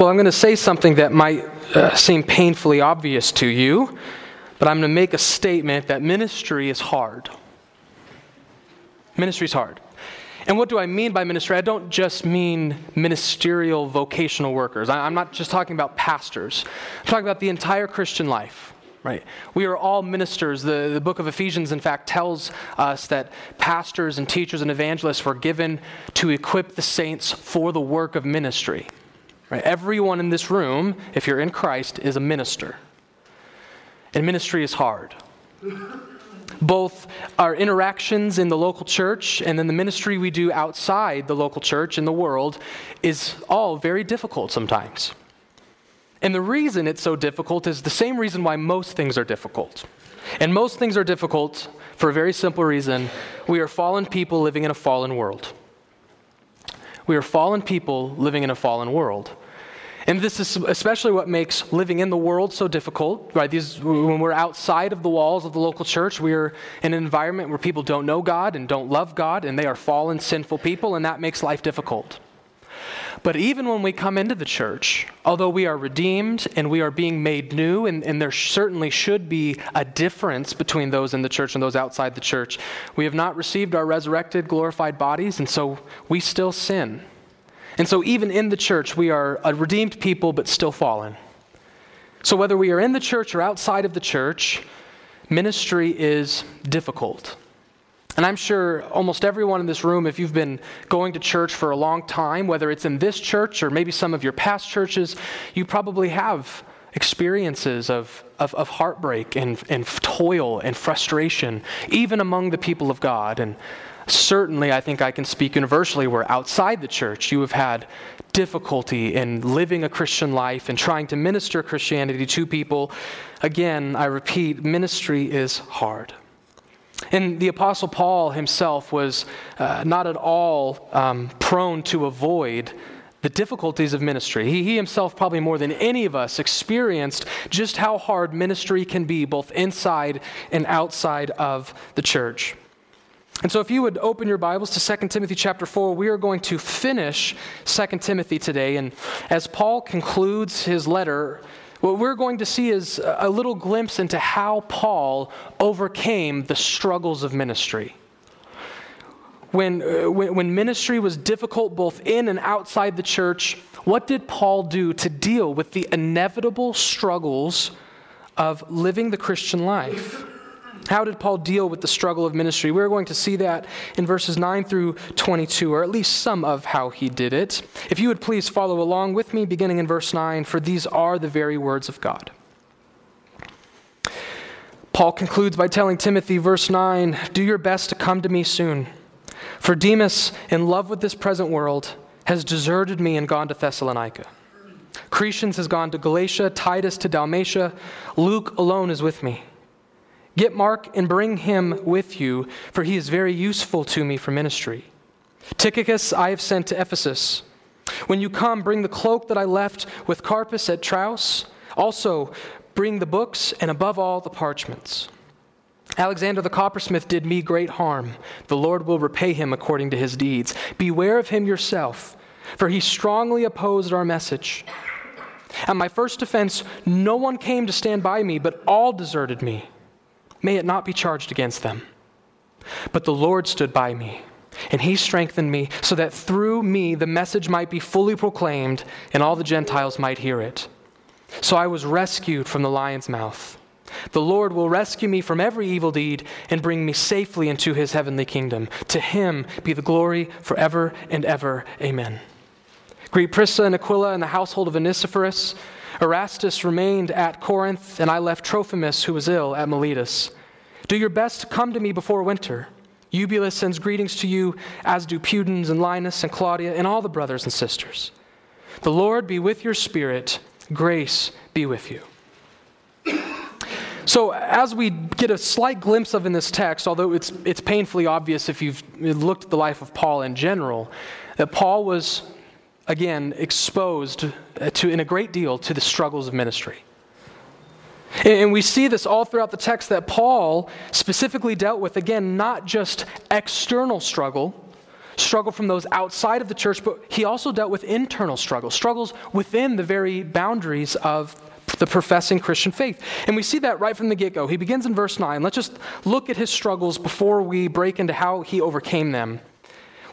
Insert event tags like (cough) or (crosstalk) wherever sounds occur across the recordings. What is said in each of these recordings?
Well, I'm going to say something that might uh, seem painfully obvious to you, but I'm going to make a statement that ministry is hard. Ministry is hard. And what do I mean by ministry? I don't just mean ministerial vocational workers. I'm not just talking about pastors. I'm talking about the entire Christian life. Right? We are all ministers. The, the book of Ephesians, in fact, tells us that pastors and teachers and evangelists were given to equip the saints for the work of ministry. Right? Everyone in this room, if you're in Christ, is a minister. And ministry is hard. Both our interactions in the local church and then the ministry we do outside the local church in the world is all very difficult sometimes. And the reason it's so difficult is the same reason why most things are difficult. And most things are difficult for a very simple reason we are fallen people living in a fallen world. We are fallen people living in a fallen world. And this is especially what makes living in the world so difficult, right? These, when we're outside of the walls of the local church, we're in an environment where people don't know God and don't love God, and they are fallen, sinful people, and that makes life difficult. But even when we come into the church, although we are redeemed and we are being made new, and, and, there certainly should be a difference between those in the church and those outside the church, we have not received our resurrected, glorified bodies, and so we still sin. And so, even in the church, we are a redeemed people, but still fallen. So, whether we are in the church or outside of the church, ministry is difficult. And I'm sure almost everyone in this room, if you've been going to church for a long time, whether it's in this church or maybe some of your past churches, you probably have experiences of, of, of heartbreak and, and toil and frustration, even among the people of God. And certainly, I think I can speak universally where outside the church you have had difficulty in living a Christian life and trying to minister Christianity to people. Again, I repeat, ministry is hard. And the Apostle Paul himself was uh, not at all um, prone to avoid the difficulties of ministry. He, he himself, probably more than any of us, experienced just how hard ministry can be, both inside and outside of the church. And so if you would open your Bibles to 2 Timothy chapter 4, we are going to finish 2 Timothy today. And as Paul concludes his letter, what we're going to see is a little glimpse into how Paul overcame the struggles of ministry. When, uh, when, when ministry was difficult both in and outside the church, what did Paul do to deal with the inevitable struggles of living the Christian life? How did Paul deal with the struggle of ministry? We're going to see that in verses 9 through 22, or at least some of how he did it. If you would please follow along with me, beginning in verse 9, for these are the very words of God. Paul concludes by telling Timothy, verse 9, Do your best to come to me soon. For Demas, in love with this present world, has deserted me and gone to Thessalonica. Crescens has gone to Galatia, Titus to Dalmatia. Luke alone is with me. Get Mark and bring him with you, for he is very useful to me for ministry. Tychicus I have sent to Ephesus. When you come, bring the cloak that I left with Carpus at Troas. Also, bring the books, and above all, the parchments. Alexander the coppersmith did me great harm. The Lord will repay him according to his deeds. Beware of him yourself, for he strongly opposed our message. At my first offense, no one came to stand by me, but all deserted me. May it not be charged against them. But the Lord stood by me, and he strengthened me, so that through me the message might be fully proclaimed, and all the Gentiles might hear it. So I was rescued from the lion's mouth. The Lord will rescue me from every evil deed and bring me safely into his heavenly kingdom. To him be the glory forever and ever. Amen. Greet Prisca and Aquila and the household of Onesiphorus. Erastus remained at Corinth, and I left Trophimus, who was ill, at Miletus. Do your best to come to me before winter. Eubulus sends greetings to you, as do Pudens and Linus and Claudia and all the brothers and sisters. The Lord be with your spirit. Grace be with you. So, as we get a slight glimpse of in this text, although it's, it's painfully obvious if you've looked at the life of Paul in general, that Paul was again, exposed uh, to, in a great deal to the struggles of ministry. And we see this all throughout the text that Paul specifically dealt with, again, not just external struggle, struggle from those outside of the church, but he also dealt with internal struggles, struggles within the very boundaries of the professing Christian faith. And we see that right from the get go. He begins in verse 9. Let's just look at his struggles before we break into how he overcame them.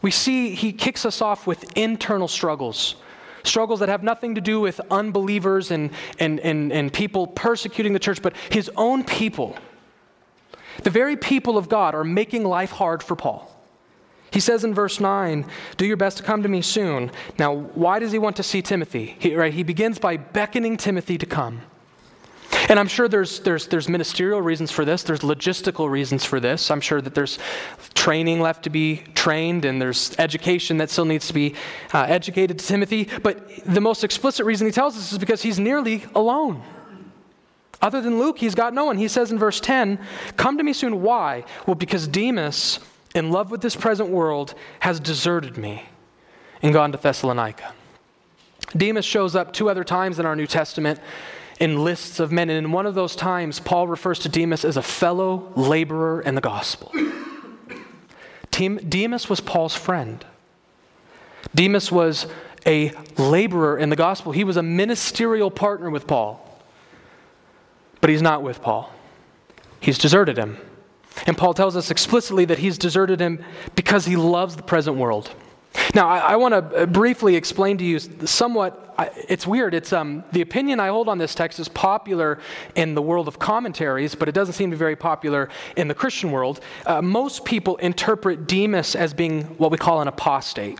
We see he kicks us off with internal struggles. Struggles that have nothing to do with unbelievers and, and, and, and people persecuting the church, but his own people. The very people of God are making life hard for Paul. He says in verse 9, Do your best to come to me soon. Now, why does he want to see Timothy? He, right, he begins by beckoning Timothy to come. And I'm sure there's, there's, there's ministerial reasons for this, there's logistical reasons for this. I'm sure that there's training left to be trained, and there's education that still needs to be uh, educated to Timothy. But the most explicit reason he tells us is because he's nearly alone. Other than Luke, he's got no one. He says in verse 10, Come to me soon. Why? Well, because Demas in love with this present world, has deserted me and gone to Thessalonica. Demas shows up two other times in our New Testament in lists of men, and in one of those times, Paul refers to Demas as a fellow laborer in the gospel. Demas was Paul's friend. Demas was a laborer in the gospel. He was a ministerial partner with Paul. But he's not with Paul, he's deserted him. And Paul tells us explicitly that he's deserted him because he loves the present world. Now, I, I want to uh, briefly explain to you somewhat. I, it's weird. It's um, the opinion I hold on this text is popular in the world of commentaries, but it doesn't seem to be very popular in the Christian world. Uh, most people interpret Demas as being what we call an apostate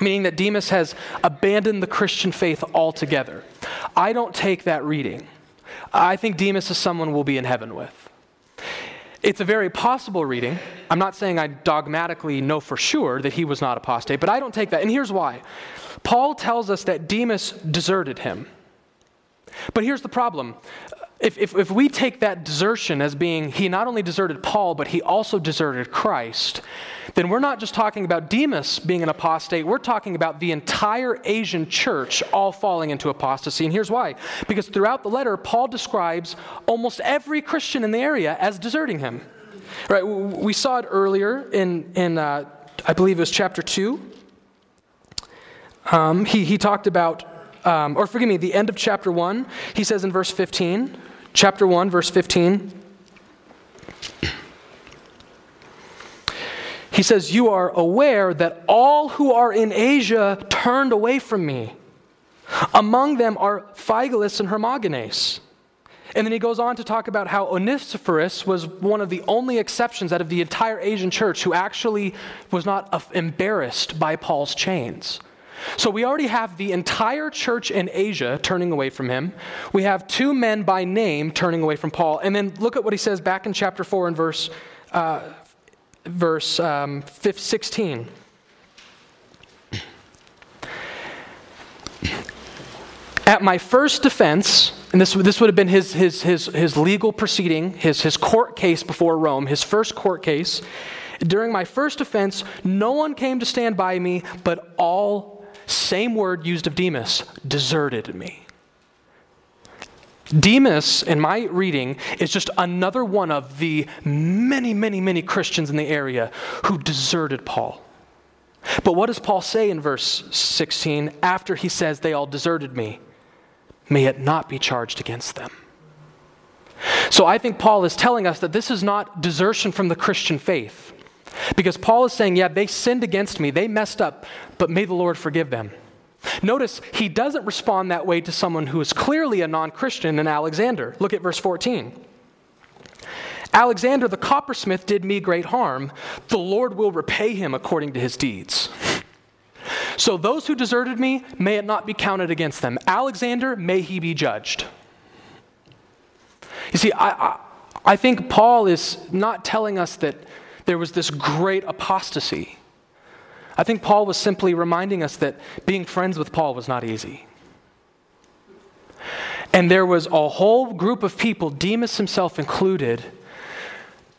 meaning that Demas has abandoned the Christian faith altogether. I don't take that reading. I think Demas is someone we'll be in heaven with. It's a very possible reading. I'm not saying I dogmatically know for sure that he was not apostate, but I don't take that. And here's why Paul tells us that Demas deserted him. But here's the problem if, if, if, we take that desertion as being he not only deserted Paul, but he also deserted Christ, then we're not just talking about Demas being an apostate, we're talking about the entire Asian church all falling into apostasy. And here's why because throughout the letter, Paul describes almost every Christian in the area as deserting him. Right? We saw it earlier in, in uh, I believe it was chapter 2. Um, he, he talked about um, or forgive me, the end of chapter 1, he says in verse 15, chapter 1, verse 15. He says, You are aware that all who are in Asia turned away from me. Among them are Phygelus and Hermogenes. And then he goes on to talk about how Onesiphorus was one of the only exceptions out of the entire Asian church who actually was not embarrassed by Paul's chains. So we already have the entire church in Asia turning away from him. We have two men by name turning away from Paul. And then look at what he says back in chapter 4 and verse, uh, verse um, 16. At my first defense, and this, this would have been his, his, his, his legal proceeding, his, his court case before Rome, his first court case, during my first offense, no one came to stand by me, but all same word used of Demas, deserted me. Demas, in my reading, is just another one of the many, many, many Christians in the area who deserted Paul. But what does Paul say in verse 16 after he says, They all deserted me? May it not be charged against them. So I think Paul is telling us that this is not desertion from the Christian faith. Because Paul is saying, yeah, they sinned against me, they messed up, but may the Lord forgive them. Notice he doesn't respond that way to someone who is clearly a non Christian in Alexander. Look at verse 14. Alexander the coppersmith did me great harm. The Lord will repay him according to his deeds. So those who deserted me, may it not be counted against them. Alexander, may he be judged. You see, I, I, I think Paul is not telling us that there was this great apostasy. I think Paul was simply reminding us that being friends with Paul was not easy. And there was a whole group of people, Demas himself included,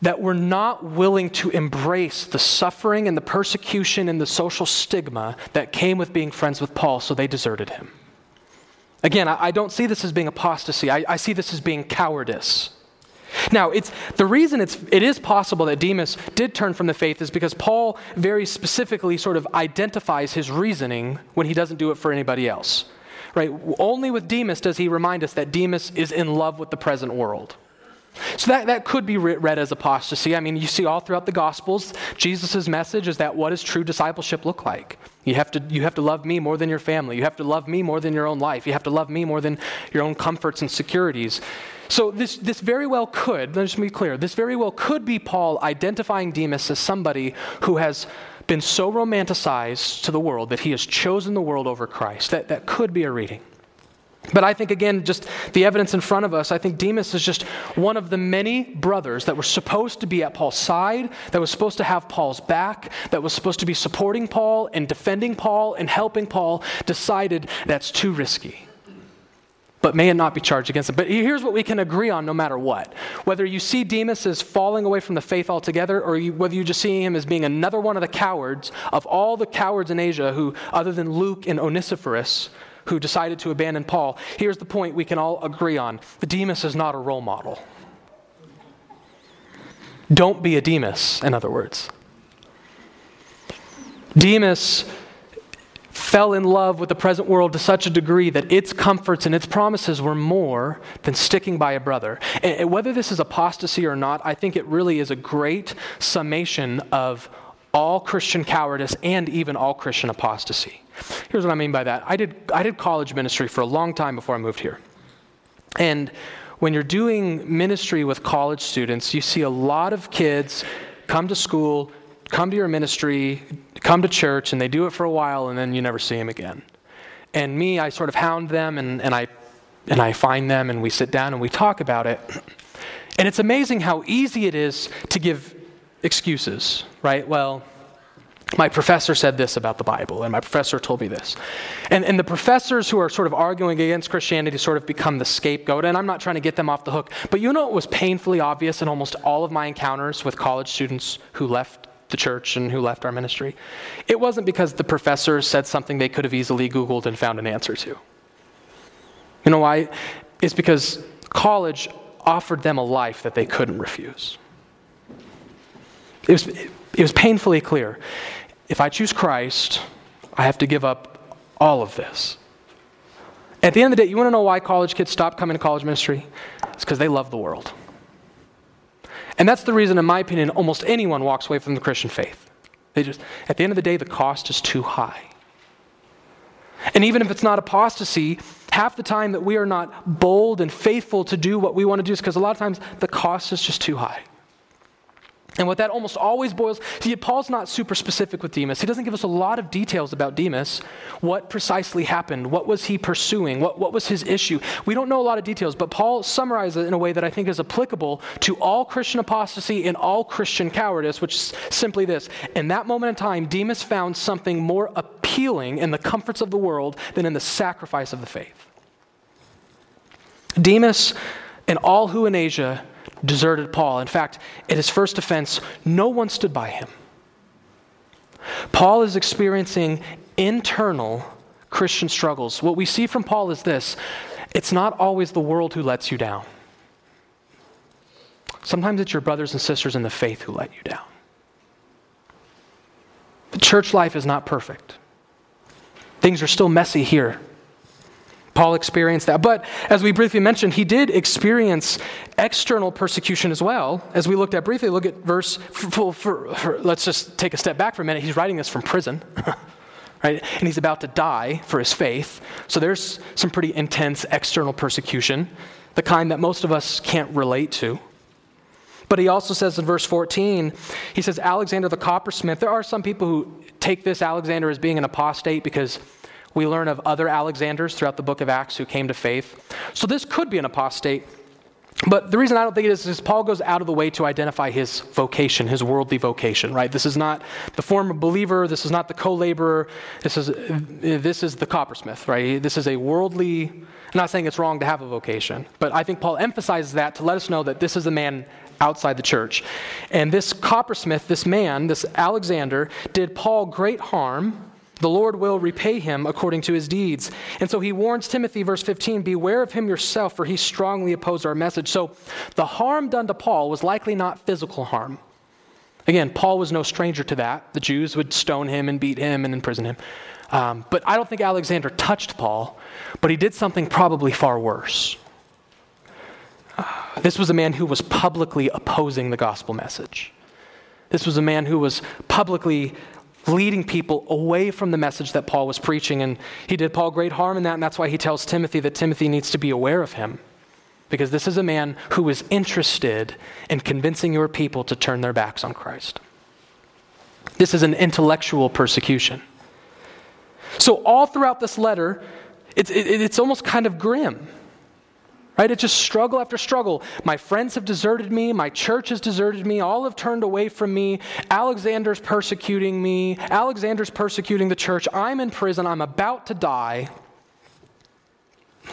that were not willing to embrace the suffering and the persecution and the social stigma that came with being friends with Paul, so they deserted him. Again, I, don't see this as being apostasy, I, I see this as being cowardice. Now, it's, the reason it's, it is possible that Demas did turn from the faith is because Paul very specifically sort of identifies his reasoning when he doesn't do it for anybody else. Right? Only with Demas does he remind us that Demas is in love with the present world. So that, that could be read as apostasy. I mean, you see all throughout the Gospels, Jesus' message is that what does true discipleship look like? You have, to, you have to love me more than your family. You have to love me more than your own life. You have to love me more than your own comforts and securities. So this, this very well could, let's be clear, this very well could be Paul identifying Demas as somebody who has been so romanticized to the world that he has chosen the world over Christ. That, that could be a reading. But I think, again, just the evidence in front of us, I think Demas is just one of the many brothers that were supposed to be at Paul's side, that was supposed to have Paul's back, that was supposed to be supporting Paul and defending Paul and helping Paul, decided that's too risky. But may it not be charged against him. But here's what we can agree on no matter what. Whether you see Demas as falling away from the faith altogether, or you, whether you just see him as being another one of the cowards, of all the cowards in Asia who, other than Luke and Onesiphorus, who decided to abandon Paul, here's the point we can all agree on Demas is not a role model. Don't be a Demas, in other words. Demas fell in love with the present world to such a degree that its comforts and its promises were more than sticking by a brother. And whether this is apostasy or not, I think it really is a great summation of all Christian cowardice and even all Christian apostasy. Here's what I mean by that. I did, I did college ministry for a long time before I moved here. And when you're doing ministry with college students, you see a lot of kids come to school, come to your ministry, come to church, and they do it for a while, and then you never see them again. And me, I sort of hound them, and, and, I, and I find them, and we sit down and we talk about it. And it's amazing how easy it is to give excuses, right? Well, my professor said this about the Bible, and my professor told me this. And, and the professors who are sort of arguing against Christianity sort of become the scapegoat, and I'm not trying to get them off the hook. But you know what was painfully obvious in almost all of my encounters with college students who left the church and who left our ministry? It wasn't because the professor said something they could have easily Googled and found an answer to. You know why? It's because college offered them a life that they couldn't refuse. It was, it was painfully clear if I choose Christ, I have to give up all of this. At the end of the day, you want to know why college kids stop coming to college ministry? It's because they love the world. And that's the reason, in my opinion, almost anyone walks away from the Christian faith. They just, at the end of the day, the cost is too high. And even if it's not apostasy, half the time that we are not bold and faithful to do what we want to do is because a lot of times the cost is just too high. And what that almost always boils, see, Paul's not super specific with Demas. He doesn't give us a lot of details about Demas. What precisely happened? What was he pursuing? What, what was his issue? We don't know a lot of details, but Paul summarizes it in a way that I think is applicable to all Christian apostasy and all Christian cowardice, which is simply this. In that moment in time, Demas found something more appealing in the comforts of the world than in the sacrifice of the faith. Demas and all who in Asia deserted Paul. In fact, at his first offense, no one stood by him. Paul is experiencing internal Christian struggles. What we see from Paul is this it's not always the world who lets you down. Sometimes it's your brothers and sisters in the faith who let you down. The church life is not perfect. Things are still messy here. Paul experienced that. But as we briefly mentioned, he did experience external persecution as well. As we looked at briefly, look at verse, for, for, for, let's just take a step back for a minute. He's writing this from prison, (laughs) right? And he's about to die for his faith. So there's some pretty intense external persecution, the kind that most of us can't relate to. But he also says in verse 14, he says, Alexander the coppersmith. There are some people who take this Alexander as being an apostate because we learn of other Alexanders throughout the book of Acts who came to faith. So this could be an apostate. But the reason I don't think it is is Paul goes out of the way to identify his vocation, his worldly vocation, right? This is not the former believer, this is not the co-laborer, this is, this is the coppersmith, right? This is a worldly, I'm not saying it's wrong to have a vocation, but I think Paul emphasizes that to let us know that this is a man outside the church. And this coppersmith, this man, this Alexander, did Paul great harm The Lord will repay him according to his deeds. And so he warns Timothy, verse 15, Beware of him yourself, for he strongly opposed our message. So the harm done to Paul was likely not physical harm. Again, Paul was no stranger to that. The Jews would stone him and beat him and imprison him. Um, but I don't think Alexander touched Paul, but he did something probably far worse. This was a man who was publicly opposing the gospel message. This was a man who was publicly leading people away from the message that Paul was preaching. And he did Paul great harm in that, and that's why he tells Timothy that Timothy needs to be aware of him. Because this is a man who is interested in convincing your people to turn their backs on Christ. This is an intellectual persecution. So, all throughout this letter, it's, it, it's almost kind of grim. Right? It's just struggle after struggle. My friends have deserted me. My church has deserted me. All have turned away from me. Alexander's persecuting me. Alexander's persecuting the church. I'm in prison. I'm about to die.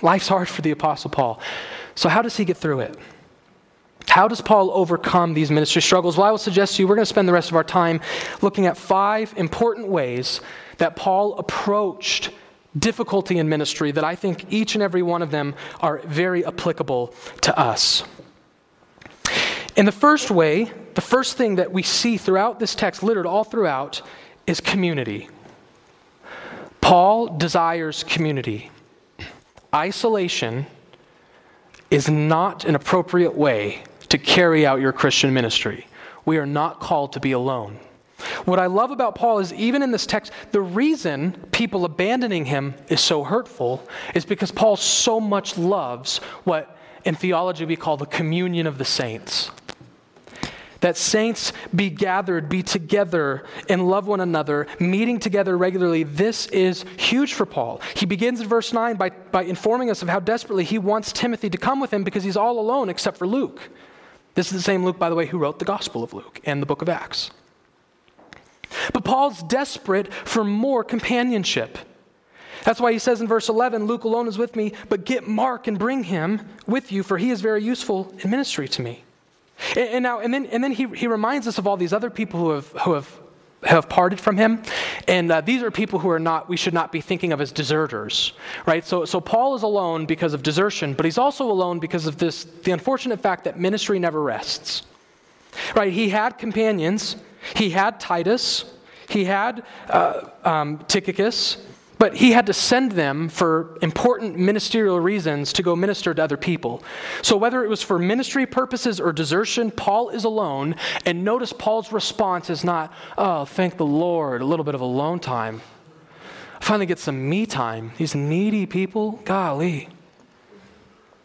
Life's hard for the Apostle Paul. So, how does he get through it? How does Paul overcome these ministry struggles? Well, I will suggest to you we're going to spend the rest of our time looking at five important ways that Paul approached difficulty in ministry that I think each and every one of them are very applicable to us. In the first way, the first thing that we see throughout this text, littered all throughout, is community. Paul desires community. Isolation is not an appropriate way to carry out your Christian ministry. We are not called to be alone. What I love about Paul is even in this text, the reason people abandoning him is so hurtful is because Paul so much loves what in theology we call the communion of the saints. That saints be gathered, be together, and love one another, meeting together regularly. This is huge for Paul. He begins in verse 9 by, by informing us of how desperately he wants Timothy to come with him because he's all alone except for Luke. This is the same Luke, by the way, who wrote the Gospel of Luke and the book of Acts. But Paul's desperate for more companionship. That's why he says in verse 11, Luke alone is with me, but get Mark and bring him with you, for he is very useful in ministry to me. And, and now, and then, and then he, he reminds us of all these other people who have, who have, have parted from him. And uh, these are people who are not, we should not be thinking of as deserters, right? So, so Paul is alone because of desertion, but he's also alone because of this, the unfortunate fact that ministry never rests. Right? He had companions, he had Titus, he had uh, um, Tychicus, but he had to send them for important ministerial reasons to go minister to other people. So, whether it was for ministry purposes or desertion, Paul is alone. And notice Paul's response is not, oh, thank the Lord, a little bit of alone time. finally get some me time. These needy people, golly.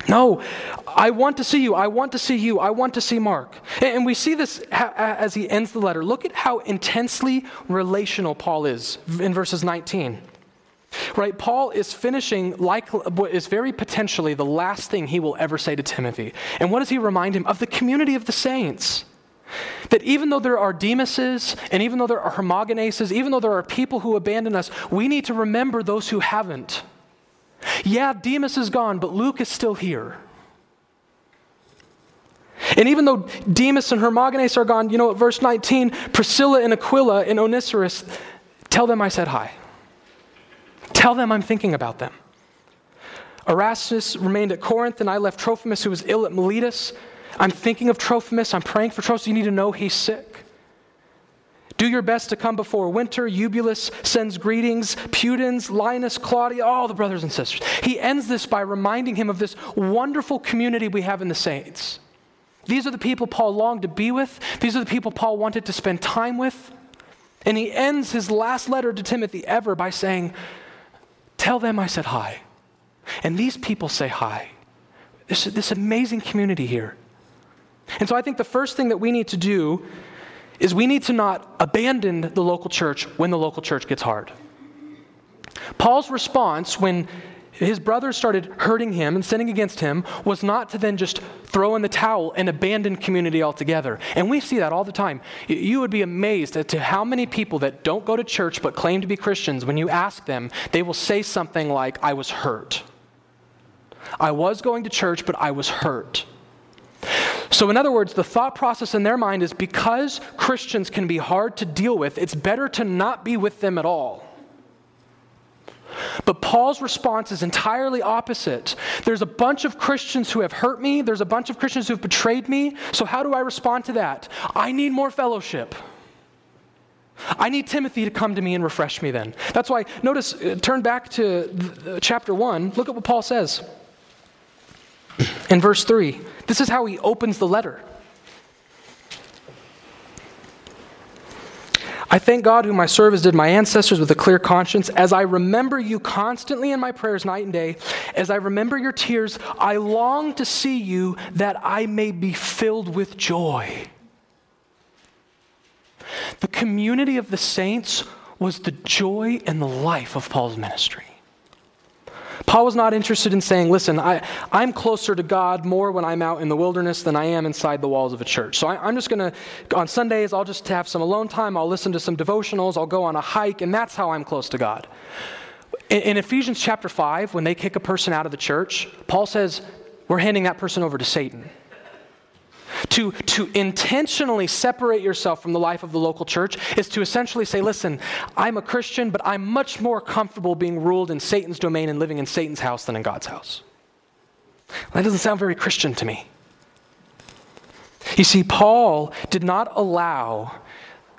No, I want to see you. I want to see you. I want to see Mark. And we see this as he ends the letter. Look at how intensely relational Paul is in verses 19. Right? Paul is finishing like what is very potentially the last thing he will ever say to Timothy. And what does he remind him? Of the community of the saints. That even though there are Demases and even though there are Hermogeneses, even though there are people who abandon us, we need to remember those who haven't. Yeah, Demas is gone, but Luke is still here. And even though Demas and Hermogenes are gone, you know what, verse 19, Priscilla and Aquila and Onesimus, tell them I said hi. Tell them I'm thinking about them. Erastus remained at Corinth, and I left Trophimus, who was ill at Miletus. I'm thinking of Trophimus. I'm praying for Trophimus. You need to know he's sick. Do your best to come before winter. Eubulus sends greetings. Pudens, Linus, Claudia, all the brothers and sisters. He ends this by reminding him of this wonderful community we have in the saints. These are the people Paul longed to be with, these are the people Paul wanted to spend time with. And he ends his last letter to Timothy ever by saying, Tell them I said hi. And these people say hi. This, this amazing community here. And so I think the first thing that we need to do is we need to not abandon the local church when the local church gets hard. Paul's response when his brothers started hurting him and sinning against him was not to then just throw in the towel and abandon community altogether. And we see that all the time. You would be amazed at to how many people that don't go to church but claim to be Christians, when you ask them, they will say something like, I was hurt. I was going to church, but I was hurt. So, in other words, the thought process in their mind is because Christians can be hard to deal with, it's better to not be with them at all. But Paul's response is entirely opposite. There's a bunch of Christians who have hurt me, there's a bunch of Christians who have betrayed me. So, how do I respond to that? I need more fellowship. I need Timothy to come to me and refresh me then. That's why, notice, uh, turn back to chapter 1. Look at what Paul says (clears throat) in verse 3. This is how he opens the letter. I thank God, whom I serve as did my ancestors with a clear conscience. As I remember you constantly in my prayers night and day, as I remember your tears, I long to see you that I may be filled with joy. The community of the saints was the joy and the life of Paul's ministry. Paul was not interested in saying, listen, I, I'm closer to God more when I'm out in the wilderness than I am inside the walls of a church. So I, am just going to, on Sundays, I'll just have some alone time. I'll listen to some devotionals. I'll go on a hike, and that's how I'm close to God. In, in Ephesians chapter 5, when they kick a person out of the church, Paul says, we're handing that person over to Satan. To, to intentionally separate yourself from the life of the local church is to essentially say, listen, I'm a Christian, but I'm much more comfortable being ruled in Satan's domain and living in Satan's house than in God's house. That doesn't sound very Christian to me. You see, Paul did not allow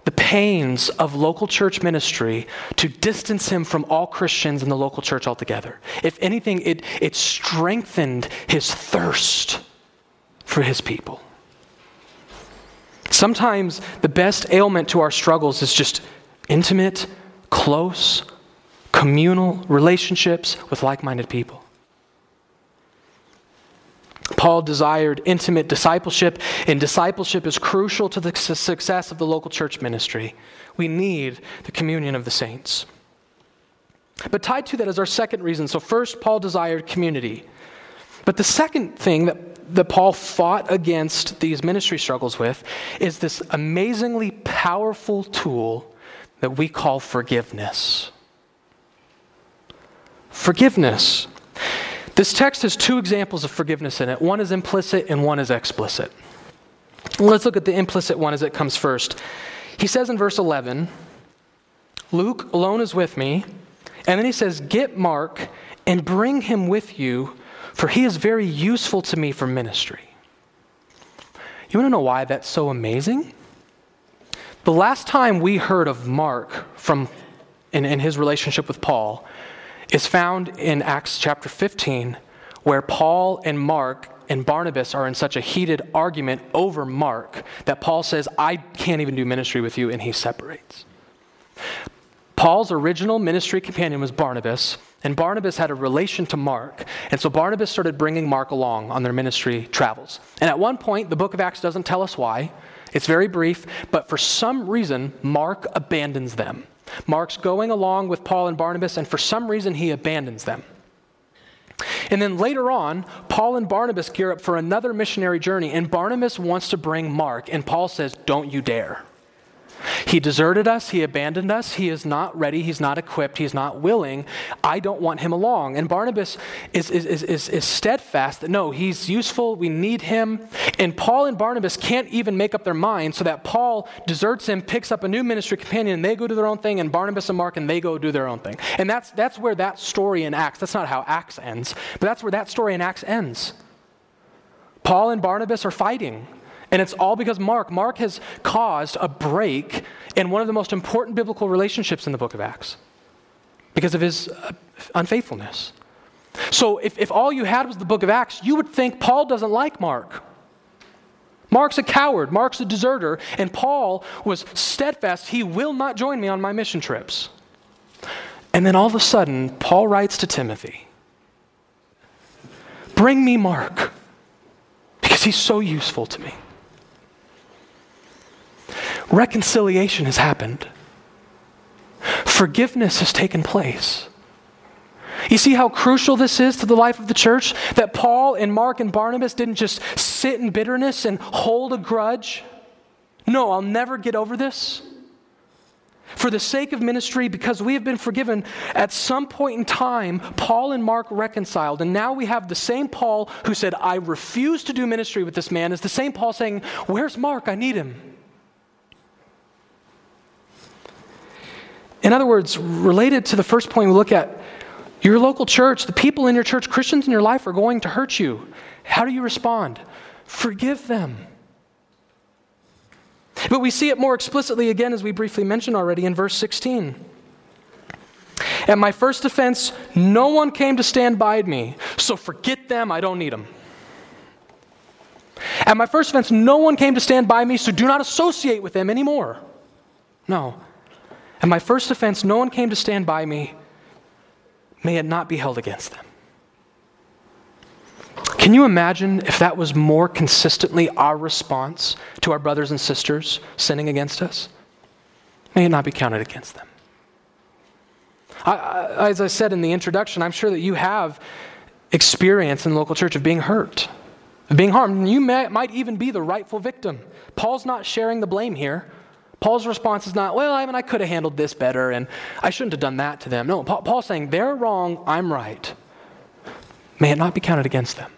the pains of local church ministry to distance him from all Christians in the local church altogether. If anything, it, it strengthened his thirst for his people. Sometimes the best ailment to our struggles is just intimate, close, communal relationships with like minded people. Paul desired intimate discipleship, and discipleship is crucial to the success of the local church ministry. We need the communion of the saints. But tied to that is our second reason. So, first, Paul desired community. But the second thing that that Paul fought against these ministry struggles with is this amazingly powerful tool that we call forgiveness. Forgiveness. This text has two examples of forgiveness in it one is implicit and one is explicit. Let's look at the implicit one as it comes first. He says in verse 11, Luke alone is with me. And then he says, Get Mark and bring him with you for he is very useful to me for ministry. You want to know why that's so amazing? The last time we heard of Mark from in, in his relationship with Paul is found in Acts chapter 15, where Paul and Mark and Barnabas are in such a heated argument over Mark that Paul says, I can't even do ministry with you, and he separates. Paul's original ministry companion was Barnabas, and Barnabas had a relation to Mark. And so Barnabas started bringing Mark along on their ministry travels. And at one point, the book of Acts doesn't tell us why. It's very brief, but for some reason, Mark abandons them. Mark's going along with Paul and Barnabas, and for some reason, he abandons them. And then later on, Paul and Barnabas gear up for another missionary journey, and Barnabas wants to bring Mark, and Paul says, Don't you dare. He deserted us. He abandoned us. He is not ready. He's not equipped. He's not willing. I don't want him along. And Barnabas is, is, is, is, steadfast that no, he's useful. We need him. And Paul and Barnabas can't even make up their mind so that Paul deserts him, picks up a new ministry companion, and they go do their own thing, and Barnabas and Mark and they go do their own thing. And that's, that's where that story in Acts, that's not how Acts ends, but that's where that story in Acts ends. Paul and Barnabas are fighting. And it's all because Mark. Mark has caused a break in one of the most important biblical relationships in the book of Acts because of his uh, unfaithfulness. So if, if all you had was the book of Acts, you would think Paul doesn't like Mark. Mark's a coward, Mark's a deserter, and Paul was steadfast. He will not join me on my mission trips. And then all of a sudden, Paul writes to Timothy Bring me Mark, because he's so useful to me reconciliation has happened, forgiveness has taken place. You see how crucial this is to the life of the church? That Paul and Mark and Barnabas didn't just sit in bitterness and hold a grudge. No, I'll never get over this. For the sake of ministry, because we have been forgiven, at some point in time, Paul and Mark reconciled. And now we have the same Paul who said, I refuse to do ministry with this man, is the same Paul saying, Where's Mark? I need him. In other words, related to the first point we look at, Your local church, the people in your church, Christians in your life are going to hurt you. How do you respond? Forgive them. But we see it more explicitly again, as we briefly mentioned already in verse 16. At my first offense, no one came to stand by me, so forget them, I don't need them. At my first offense, no one came to stand by me, so do not associate with them anymore. No. At my first offense, no one came to stand by me. May it not be held against them. Can you imagine if that was more consistently our response to our brothers and sisters sinning against us? May it not be counted against them. I, I, as I said in the introduction, I'm sure that you have experience in the local church of being hurt, of being harmed. And you may, might even be the rightful victim. Paul's not sharing the blame here. Paul's response is not, well, I mean, I could have handled this better and I shouldn't have done that to them. No, Paul, Paul's saying, they're wrong, I'm right. May it not be counted against them.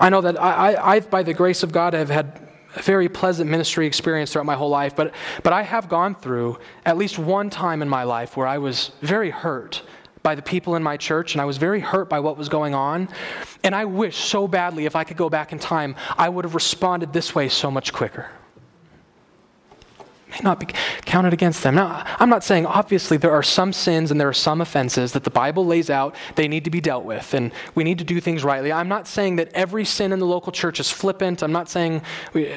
I know that I, I, I by the grace of God, have had a very pleasant ministry experience throughout my whole life, but, but I have gone through at least one time in my life where I was very hurt by the people in my church, and I was very hurt by what was going on. And I wish so badly, if I could go back in time, I would have responded this way so much quicker may not be counted against them. Now, I'm not saying obviously there are some sins and there are some offenses that the Bible lays out they need to be dealt with and we need to do things rightly. I'm not saying that every sin in the local church is flippant. I'm not saying we,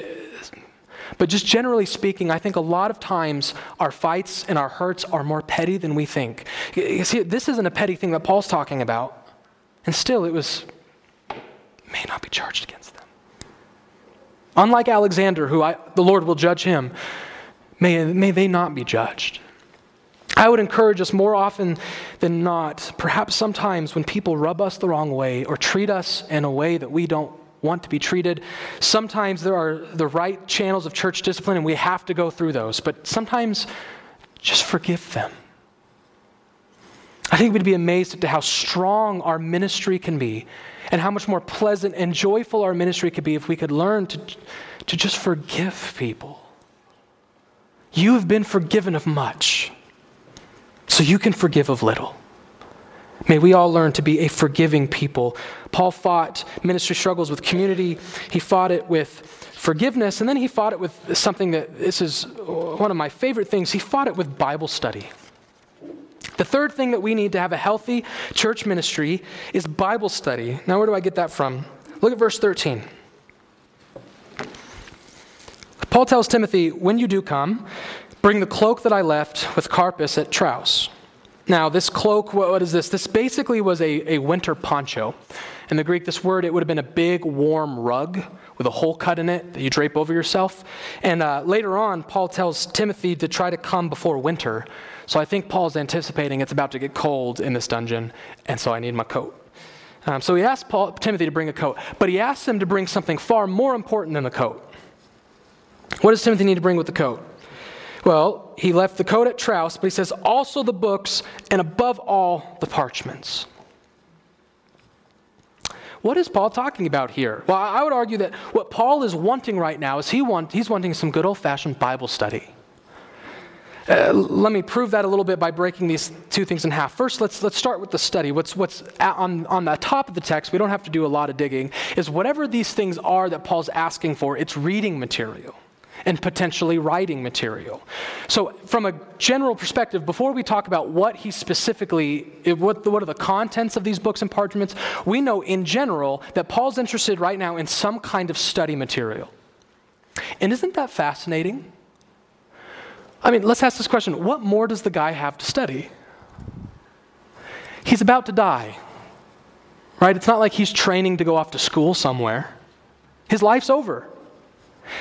but just generally speaking, I think a lot of times our fights and our hurts are more petty than we think. You see, this isn't a petty thing that Paul's talking about. And still, it was, may not be charged against them. Unlike Alexander, who I, the Lord will judge him, May, may they not be judged. I would encourage us more often than not, perhaps sometimes when people rub us the wrong way or treat us in a way that we don't want to be treated, sometimes there are the right channels of church discipline and we have to go through those, but sometimes just forgive them. I think we'd be amazed at how strong our ministry can be and how much more pleasant and joyful our ministry could be if we could learn to, to just forgive people. You have been forgiven of much, so you can forgive of little. May we all learn to be a forgiving people. Paul fought ministry struggles with community, he fought it with forgiveness, and then he fought it with something that this is one of my favorite things. He fought it with Bible study. The third thing that we need to have a healthy church ministry is Bible study. Now, where do I get that from? Look at verse 13. Paul tells Timothy, When you do come, bring the cloak that I left with Carpus at Troas. Now, this cloak, what is this? This basically was a, a winter poncho. In the Greek, this word, it would have been a big, warm rug with a hole cut in it that you drape over yourself. And uh, later on, Paul tells Timothy to try to come before winter. So I think Paul's anticipating it's about to get cold in this dungeon, and so I need my coat. Um, so he asks Paul, Timothy to bring a coat, but he asks him to bring something far more important than the coat. What does Timothy need to bring with the coat? Well, he left the coat at Troas, but he says also the books and above all the parchments. What is Paul talking about here? Well, I would argue that what Paul is wanting right now is he want, he's wanting some good old fashioned Bible study. Uh, let me prove that a little bit by breaking these two things in half. First, let's, let's start with the study. What's, what's on, on the top of the text, we don't have to do a lot of digging, is whatever these things are that Paul's asking for, it's reading material and potentially writing material. So, from a general perspective, before we talk about what he specifically, what, what are the contents of these books and parchments, we know in general that Paul's interested right now in some kind of study material. And isn't that fascinating? I mean, let's ask this question what more does the guy have to study? He's about to die, right? It's not like he's training to go off to school somewhere. His life's over.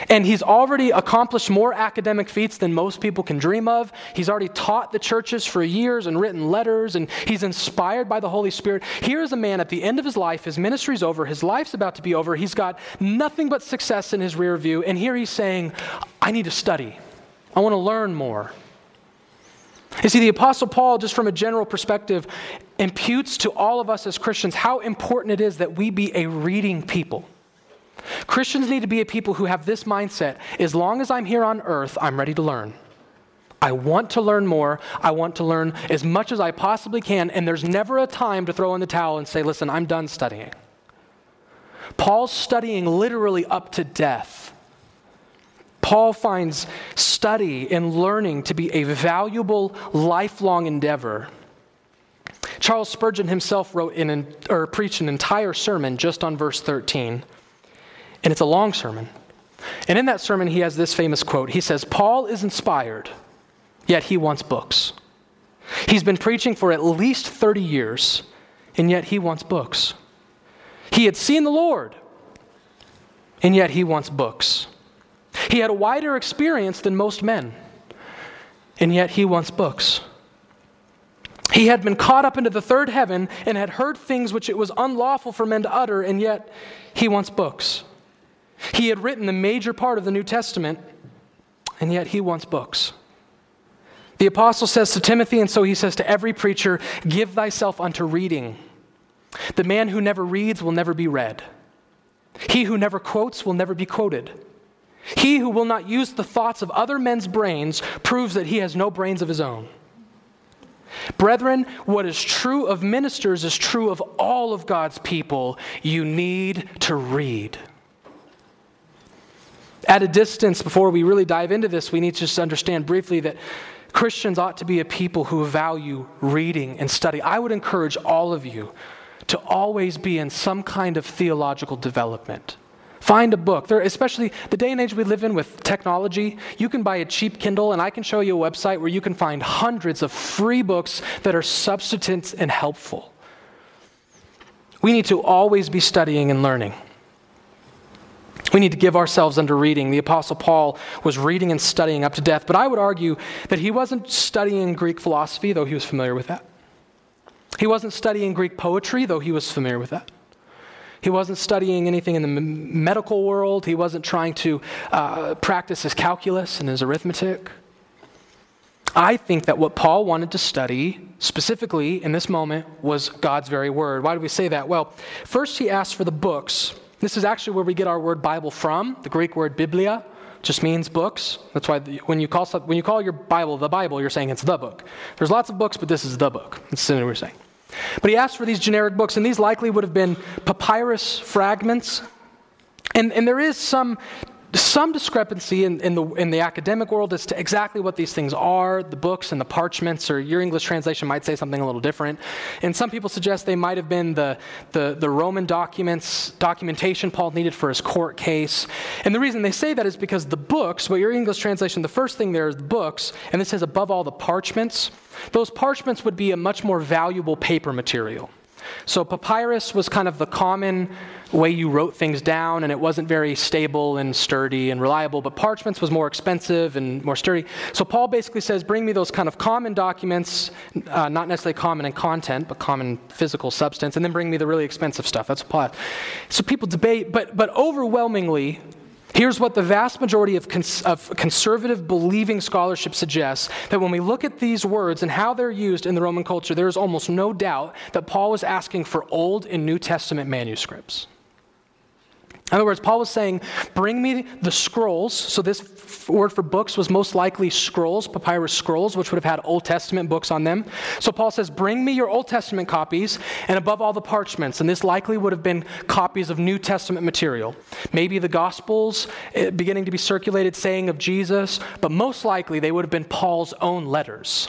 And he's already accomplished more academic feats than most people can dream of. He's already taught the churches for years and written letters, and he's inspired by the Holy Spirit. Here is a man at the end of his life, his ministry's over, his life's about to be over. He's got nothing but success in his rear view, and here he's saying, I need to study. I want to learn more. You see, the Apostle Paul, just from a general perspective, imputes to all of us as Christians how important it is that we be a reading people. Christians need to be a people who have this mindset as long as I'm here on earth, I'm ready to learn. I want to learn more. I want to learn as much as I possibly can, and there's never a time to throw in the towel and say, listen, I'm done studying. Paul's studying literally up to death. Paul finds study and learning to be a valuable, lifelong endeavor. Charles Spurgeon himself wrote in or preached an entire sermon just on verse 13, and it's a long sermon. And in that sermon, he has this famous quote. He says, Paul is inspired, yet he wants books. He's been preaching for at least 30 years, and yet he wants books. He had seen the Lord, and yet he wants books. He had a wider experience than most men, and yet he wants books. He had been caught up into the third heaven and had heard things which it was unlawful for men to utter, and yet he wants books. He had written the major part of the New Testament, and yet he wants books. The apostle says to Timothy, and so he says to every preacher, Give thyself unto reading. The man who never reads will never be read. He who never quotes will never be quoted. He who will not use the thoughts of other men's brains proves that he has no brains of his own. Brethren, what is true of ministers is true of all of God's people. You need to read. At a distance, before we really dive into this, we need to just understand briefly that Christians ought to be a people who value reading and study. I would encourage all of you to always be in some kind of theological development. Find a book. There, especially the day and age we live in with technology, you can buy a cheap Kindle, and I can show you a website where you can find hundreds of free books that are substantive and helpful. We need to always be studying and learning. We need to give ourselves under reading. The Apostle Paul was reading and studying up to death, but I would argue that he wasn't studying Greek philosophy, though he was familiar with that. He wasn't studying Greek poetry, though he was familiar with that. He wasn't studying anything in the medical world. He wasn't trying to uh, practice his calculus and his arithmetic. I think that what Paul wanted to study specifically in this moment was God's very word. Why do we say that? Well, first he asked for the books. This is actually where we get our word Bible from. The Greek word biblia just means books. That's why when you call, when you call your Bible the Bible, you're saying it's the book. There's lots of books, but this is the book. That's what we're saying. But he asked for these generic books, and these likely would have been papyrus fragments. And, and there is some some discrepancy in, in, the, in the academic world as to exactly what these things are the books and the parchments, or your English translation might say something a little different. And some people suggest they might have been the, the, the Roman documents, documentation Paul needed for his court case. And the reason they say that is because the books, well, your English translation, the first thing there is the books, and this says above all the parchments. Those parchments would be a much more valuable paper material. So papyrus was kind of the common way you wrote things down, and it wasn't very stable and sturdy and reliable, but parchments was more expensive and more sturdy. So Paul basically says, Bring me those kind of common documents, uh, not necessarily common in content, but common physical substance, and then bring me the really expensive stuff. That's Paul. So people debate, but, but overwhelmingly, Here's what the vast majority of, cons- of, conservative believing scholarship suggests that when we look at these words and how they're used in the Roman culture, there is almost no doubt that Paul was asking for Old and New Testament manuscripts. In other words, Paul was saying, Bring me the scrolls. So, this f- word for books was most likely scrolls, papyrus scrolls, which would have had Old Testament books on them. So, Paul says, Bring me your Old Testament copies, and above all, the parchments. And this likely would have been copies of New Testament material. Maybe the Gospels eh, beginning to be circulated, saying of Jesus, but most likely they would have been Paul's own letters.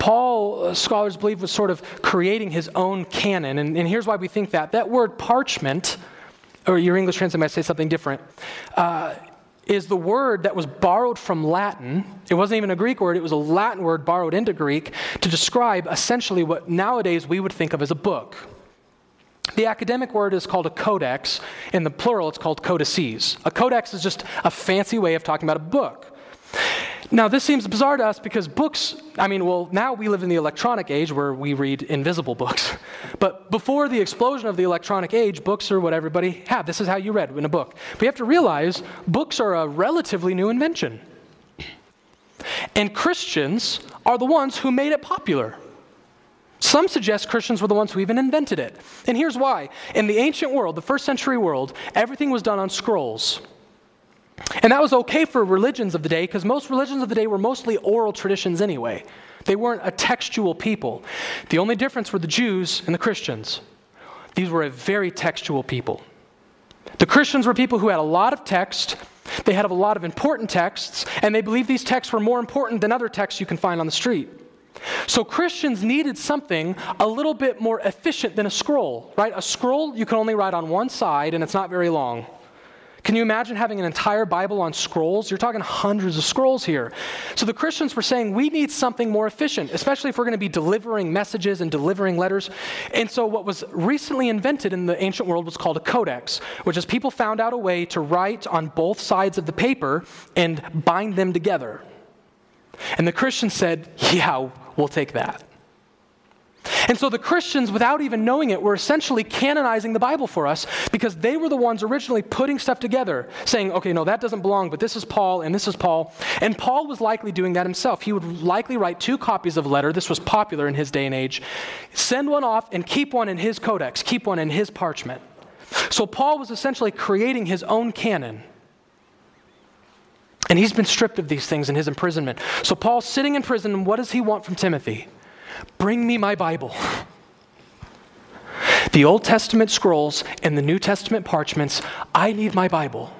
Paul, uh, scholars believe, was sort of creating his own canon. And, and, here's why we think that. That word parchment, or your English translation might say something different, uh, is the word that was borrowed from Latin. It wasn't even a Greek word, it was a Latin word borrowed into Greek to describe essentially what nowadays we would think of as a book. The academic word is called a codex. In the plural, it's called codices. A codex is just a fancy way of talking about a book. Now, this seems bizarre to us because books, I mean, well, now we live in the electronic age where we read invisible books. (laughs) But before the explosion of the electronic age, books are what everybody had. This is how you read in a book. But you have to realize books are a relatively new invention. And Christians are the ones who made it popular. Some suggest Christians were the ones who even invented it. And here's why. In the ancient world, the first century world, everything was done on scrolls. And that was okay for religions of the day because most religions of the day were mostly oral traditions anyway. They weren't a textual people. The only difference were the Jews and the Christians. These were a very textual people. The Christians were people who had a lot of text, they had a lot of important texts, and they believed these texts were more important than other texts you can find on the street. So Christians needed something a little bit more efficient than a scroll, right? A scroll you can only write on one side and it's not very long. Can you imagine having an entire Bible on scrolls? You're talking hundreds of scrolls here. So the Christians were saying we need something more efficient, especially if we're going to be delivering messages and delivering letters. And so what was recently invented in the ancient world was called a codex, which is people found out a way to write on both sides of the paper and bind them together. And the Christians said, yeah, we'll take that. And so the Christians, without even knowing it, were essentially canonizing the Bible for us because they were the ones originally putting stuff together, saying, okay, no, that doesn't belong, but this is Paul and this is Paul. And Paul was likely doing that himself. He would likely write two copies of a letter. This was popular in his day and age. Send one off and keep one in his codex, keep one in his parchment. So Paul was essentially creating his own canon. And he's been stripped of these things in his imprisonment. So Paul's sitting in prison, and what does he want from Timothy? Bring me my Bible. The Old Testament scrolls and the New Testament parchments, I need my Bible.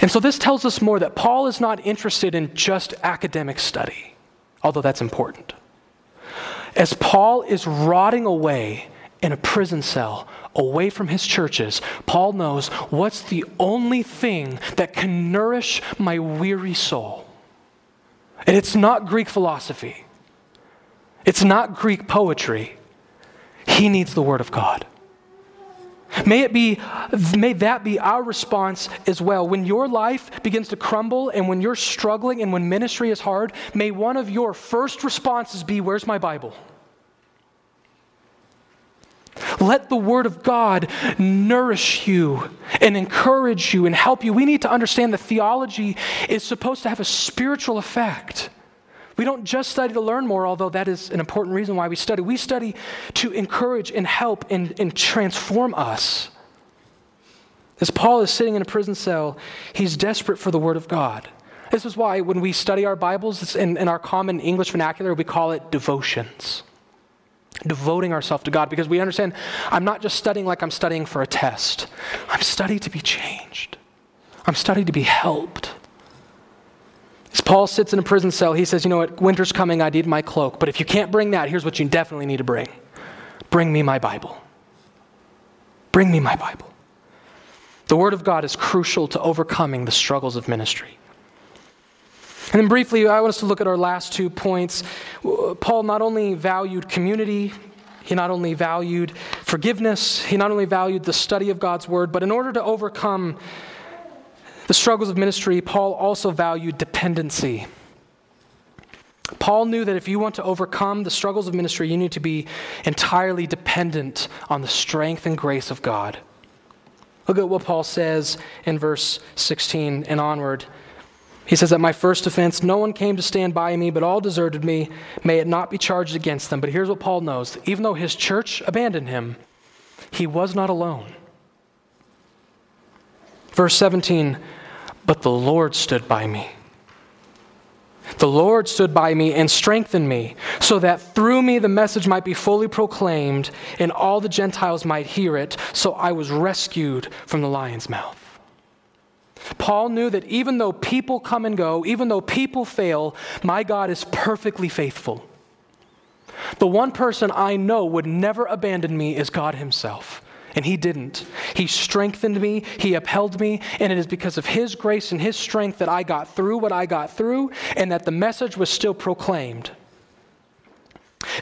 And so this tells us more that Paul is not interested in just academic study, although that's important. As Paul is rotting away in a prison cell, away from his churches, Paul knows what's the only thing that can nourish my weary soul. And it's not Greek philosophy. It's not Greek poetry. He needs the Word of God. May, it be, may that be our response as well. When your life begins to crumble and when you're struggling and when ministry is hard, may one of your first responses be, Where's my Bible? Let the Word of God nourish you and encourage you and help you. We need to understand that theology is supposed to have a spiritual effect. We don't just study to learn more, although that is an important reason why we study. We study to encourage and help and, and transform us. As Paul is sitting in a prison cell, he's desperate for the Word of God. This is why when we study our Bibles in, in our common English vernacular, we call it devotions. Devoting ourselves to God because we understand I'm not just studying like I'm studying for a test, I'm studying to be changed, I'm studying to be helped. As Paul sits in a prison cell, he says, You know what? Winter's coming. I need my cloak. But if you can't bring that, here's what you definitely need to bring bring me my Bible. Bring me my Bible. The Word of God is crucial to overcoming the struggles of ministry. And then briefly, I want us to look at our last two points. Paul not only valued community, he not only valued forgiveness, he not only valued the study of God's Word, but in order to overcome the struggles of ministry, Paul also valued dependency. Paul knew that if you want to overcome the struggles of ministry, you need to be entirely dependent on the strength and grace of God. Look at what Paul says in verse 16 and onward. He says, At my first offense, no one came to stand by me, but all deserted me. May it not be charged against them. But here's what Paul knows even though his church abandoned him, he was not alone. Verse 17, but the Lord stood by me. The Lord stood by me and strengthened me, so that through me the message might be fully proclaimed and all the Gentiles might hear it. So I was rescued from the lion's mouth. Paul knew that even though people come and go, even though people fail, my God is perfectly faithful. The one person I know would never abandon me is God Himself. And he didn't. He strengthened me, he upheld me, and it is because of his grace and his strength that I got through what I got through and that the message was still proclaimed.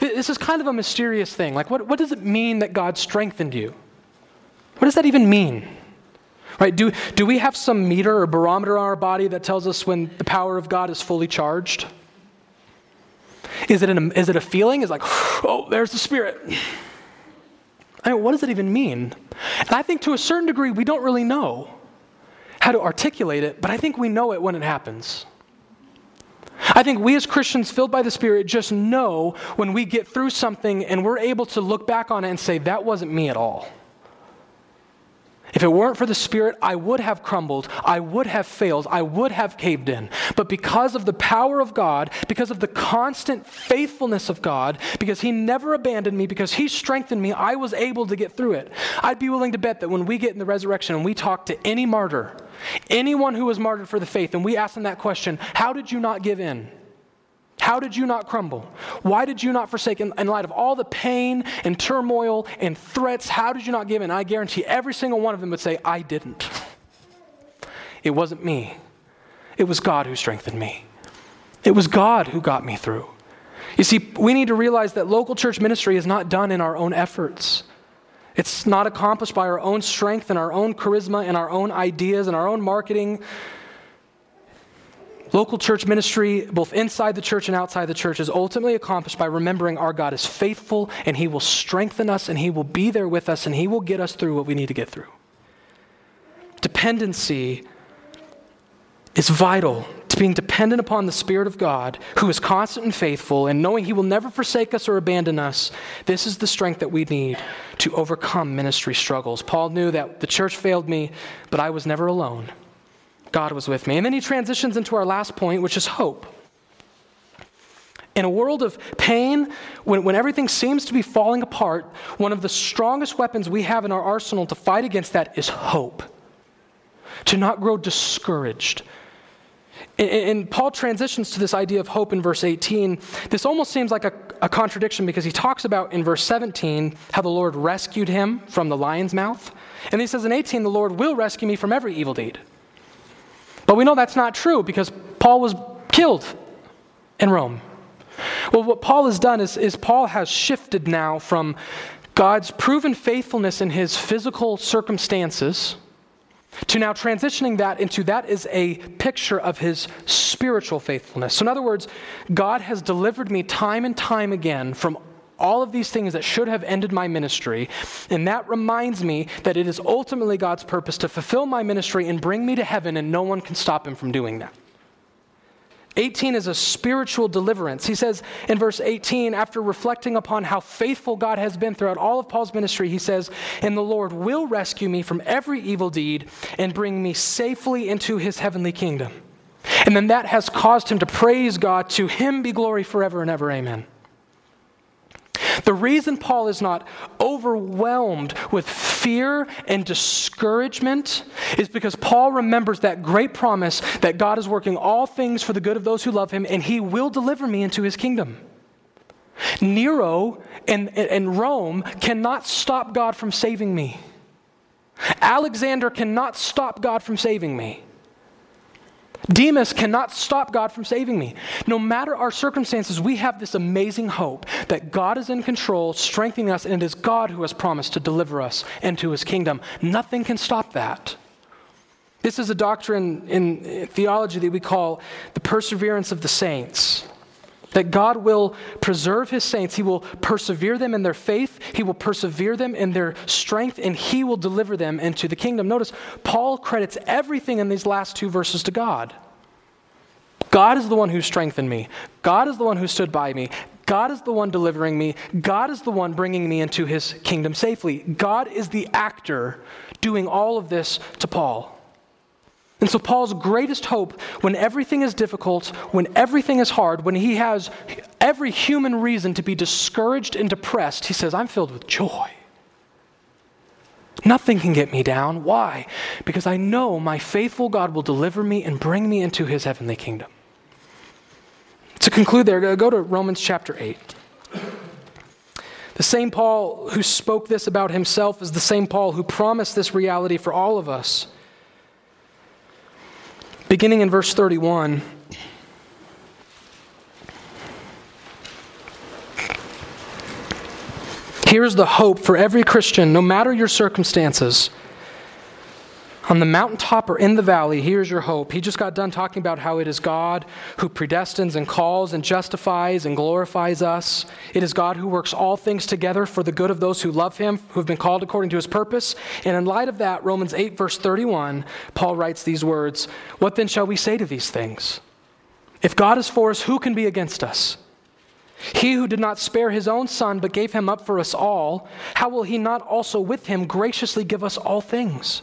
This is kind of a mysterious thing. Like, what, what does it mean that God strengthened you? What does that even mean? Right? Do, do we have some meter or barometer on our body that tells us when the power of God is fully charged? Is it, an, is it a feeling? Is like, oh, there's the Spirit. I mean, what does it even mean? And I think to a certain degree, we don't really know how to articulate it, but I think we know it when it happens. I think we as Christians filled by the Spirit just know when we get through something and we're able to look back on it and say, that wasn't me at all. If it weren't for the Spirit, I would have crumbled. I would have failed. I would have caved in. But because of the power of God, because of the constant faithfulness of God, because He never abandoned me, because He strengthened me, I was able to get through it. I'd be willing to bet that when we get in the resurrection and we talk to any martyr, anyone who was martyred for the faith, and we ask them that question, How did you not give in? How did you not crumble? Why did you not forsake? In, in, light of all the pain and turmoil and threats, how did you not give in? I guarantee every single one of them would say, I didn't. It wasn't me, it was God who strengthened me. It was God who got me through. You see, we need to realize that local church ministry is not done in our own efforts. It's not accomplished by our own strength and our own charisma and our own ideas and our own marketing. Local church ministry, both inside the church and outside the church, is ultimately accomplished by remembering our God is faithful and He will strengthen us and He will be there with us and He will get us through what we need to get through. Dependency is vital to being dependent upon the Spirit of God, who is constant and faithful, and knowing He will never forsake us or abandon us. This is the strength that we need to overcome ministry struggles. Paul knew that the church failed me, but I was never alone. God was with me. And then he transitions into our last point, which is hope. In a world of pain, when, when everything seems to be falling apart, one of the strongest weapons we have in our arsenal to fight against that is hope. To not grow discouraged. And, Paul transitions to this idea of hope in verse 18. This almost seems like a, a contradiction because he talks about in verse 17 how the Lord rescued him from the lion's mouth. And he says in 18, the Lord will rescue me from every evil deed. But we know that's not true because Paul was killed in Rome. Well, what Paul has done is, is Paul has shifted now from God's proven faithfulness in his physical circumstances to now transitioning that into that is a picture of his spiritual faithfulness. So, in other words, God has delivered me time and time again from all of these things that should have ended my ministry. And that reminds me that it is ultimately God's purpose to fulfill my ministry and bring me to heaven, and no one can stop him from doing that. 18 is a spiritual deliverance. He says in verse 18, after reflecting upon how faithful God has been throughout all of Paul's ministry, he says, And the Lord will rescue me from every evil deed and bring me safely into his heavenly kingdom. And then that has caused him to praise God. To him be glory forever and ever. Amen. The reason Paul is not overwhelmed with fear and discouragement is because Paul remembers that great promise that God is working all things for the good of those who love him and he will deliver me into his kingdom. Nero and, and Rome cannot stop God from saving me. Alexander cannot stop God from saving me. Demas cannot stop God from saving me. No matter our circumstances, we have this amazing hope that God is in control, strengthening us, and it is God who has promised to deliver us into his kingdom. Nothing can stop that. This is a doctrine in theology that we call the perseverance of the saints. That God will preserve his saints. He will persevere them in their faith. He will persevere them in their strength, and he will deliver them into the kingdom. Notice, Paul credits everything in these last two verses to God. God is the one who strengthened me. God is the one who stood by me. God is the one delivering me. God is the one bringing me into his kingdom safely. God is the actor doing all of this to Paul. And so, Paul's greatest hope when everything is difficult, when everything is hard, when he has every human reason to be discouraged and depressed, he says, I'm filled with joy. Nothing can get me down. Why? Because I know my faithful God will deliver me and bring me into his heavenly kingdom. To conclude, there, go to Romans chapter 8. The same Paul who spoke this about himself is the same Paul who promised this reality for all of us. Beginning in verse 31. Here's the hope for every Christian, no matter your circumstances. On the mountaintop or in the valley, here's your hope. He just got done talking about how it is God who predestines and calls and justifies and glorifies us. It is God who works all things together for the good of those who love him, who have been called according to his purpose. And in light of that, Romans 8, verse 31, Paul writes these words What then shall we say to these things? If God is for us, who can be against us? He who did not spare his own son, but gave him up for us all, how will he not also with him graciously give us all things?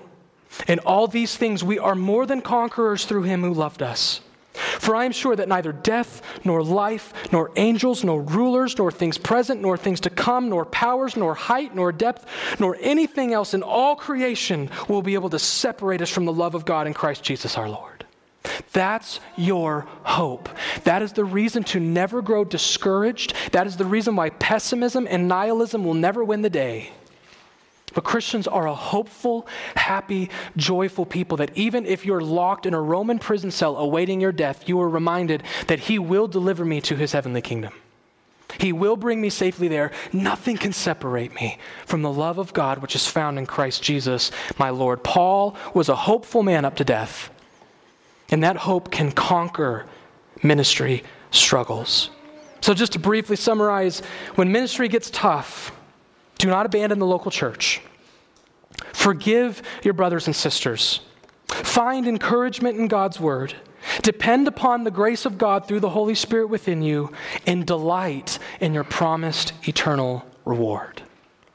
in all these things we are more than conquerors through him who loved us. For I am sure that neither death, nor life, nor angels, nor rulers, nor things present, nor things to come, nor powers, nor height, nor depth, nor anything else in all creation will be able to separate us from the love of God in Christ Jesus our Lord. That's your hope. That is the reason to never grow discouraged. That is the reason why pessimism and nihilism will never win the day. But Christians are a hopeful, happy, joyful people that even if you're locked in a Roman prison cell awaiting your death, you are reminded that He will deliver me to His heavenly kingdom. He will bring me safely there. Nothing can separate me from the love of God which is found in Christ Jesus, my Lord. Paul was a hopeful man up to death. And that hope can conquer ministry struggles. So, just to briefly summarize, when ministry gets tough, do not abandon the local church. Forgive your brothers and sisters. Find encouragement in God's word. Depend upon the grace of God through the Holy Spirit within you, and delight in your promised eternal reward.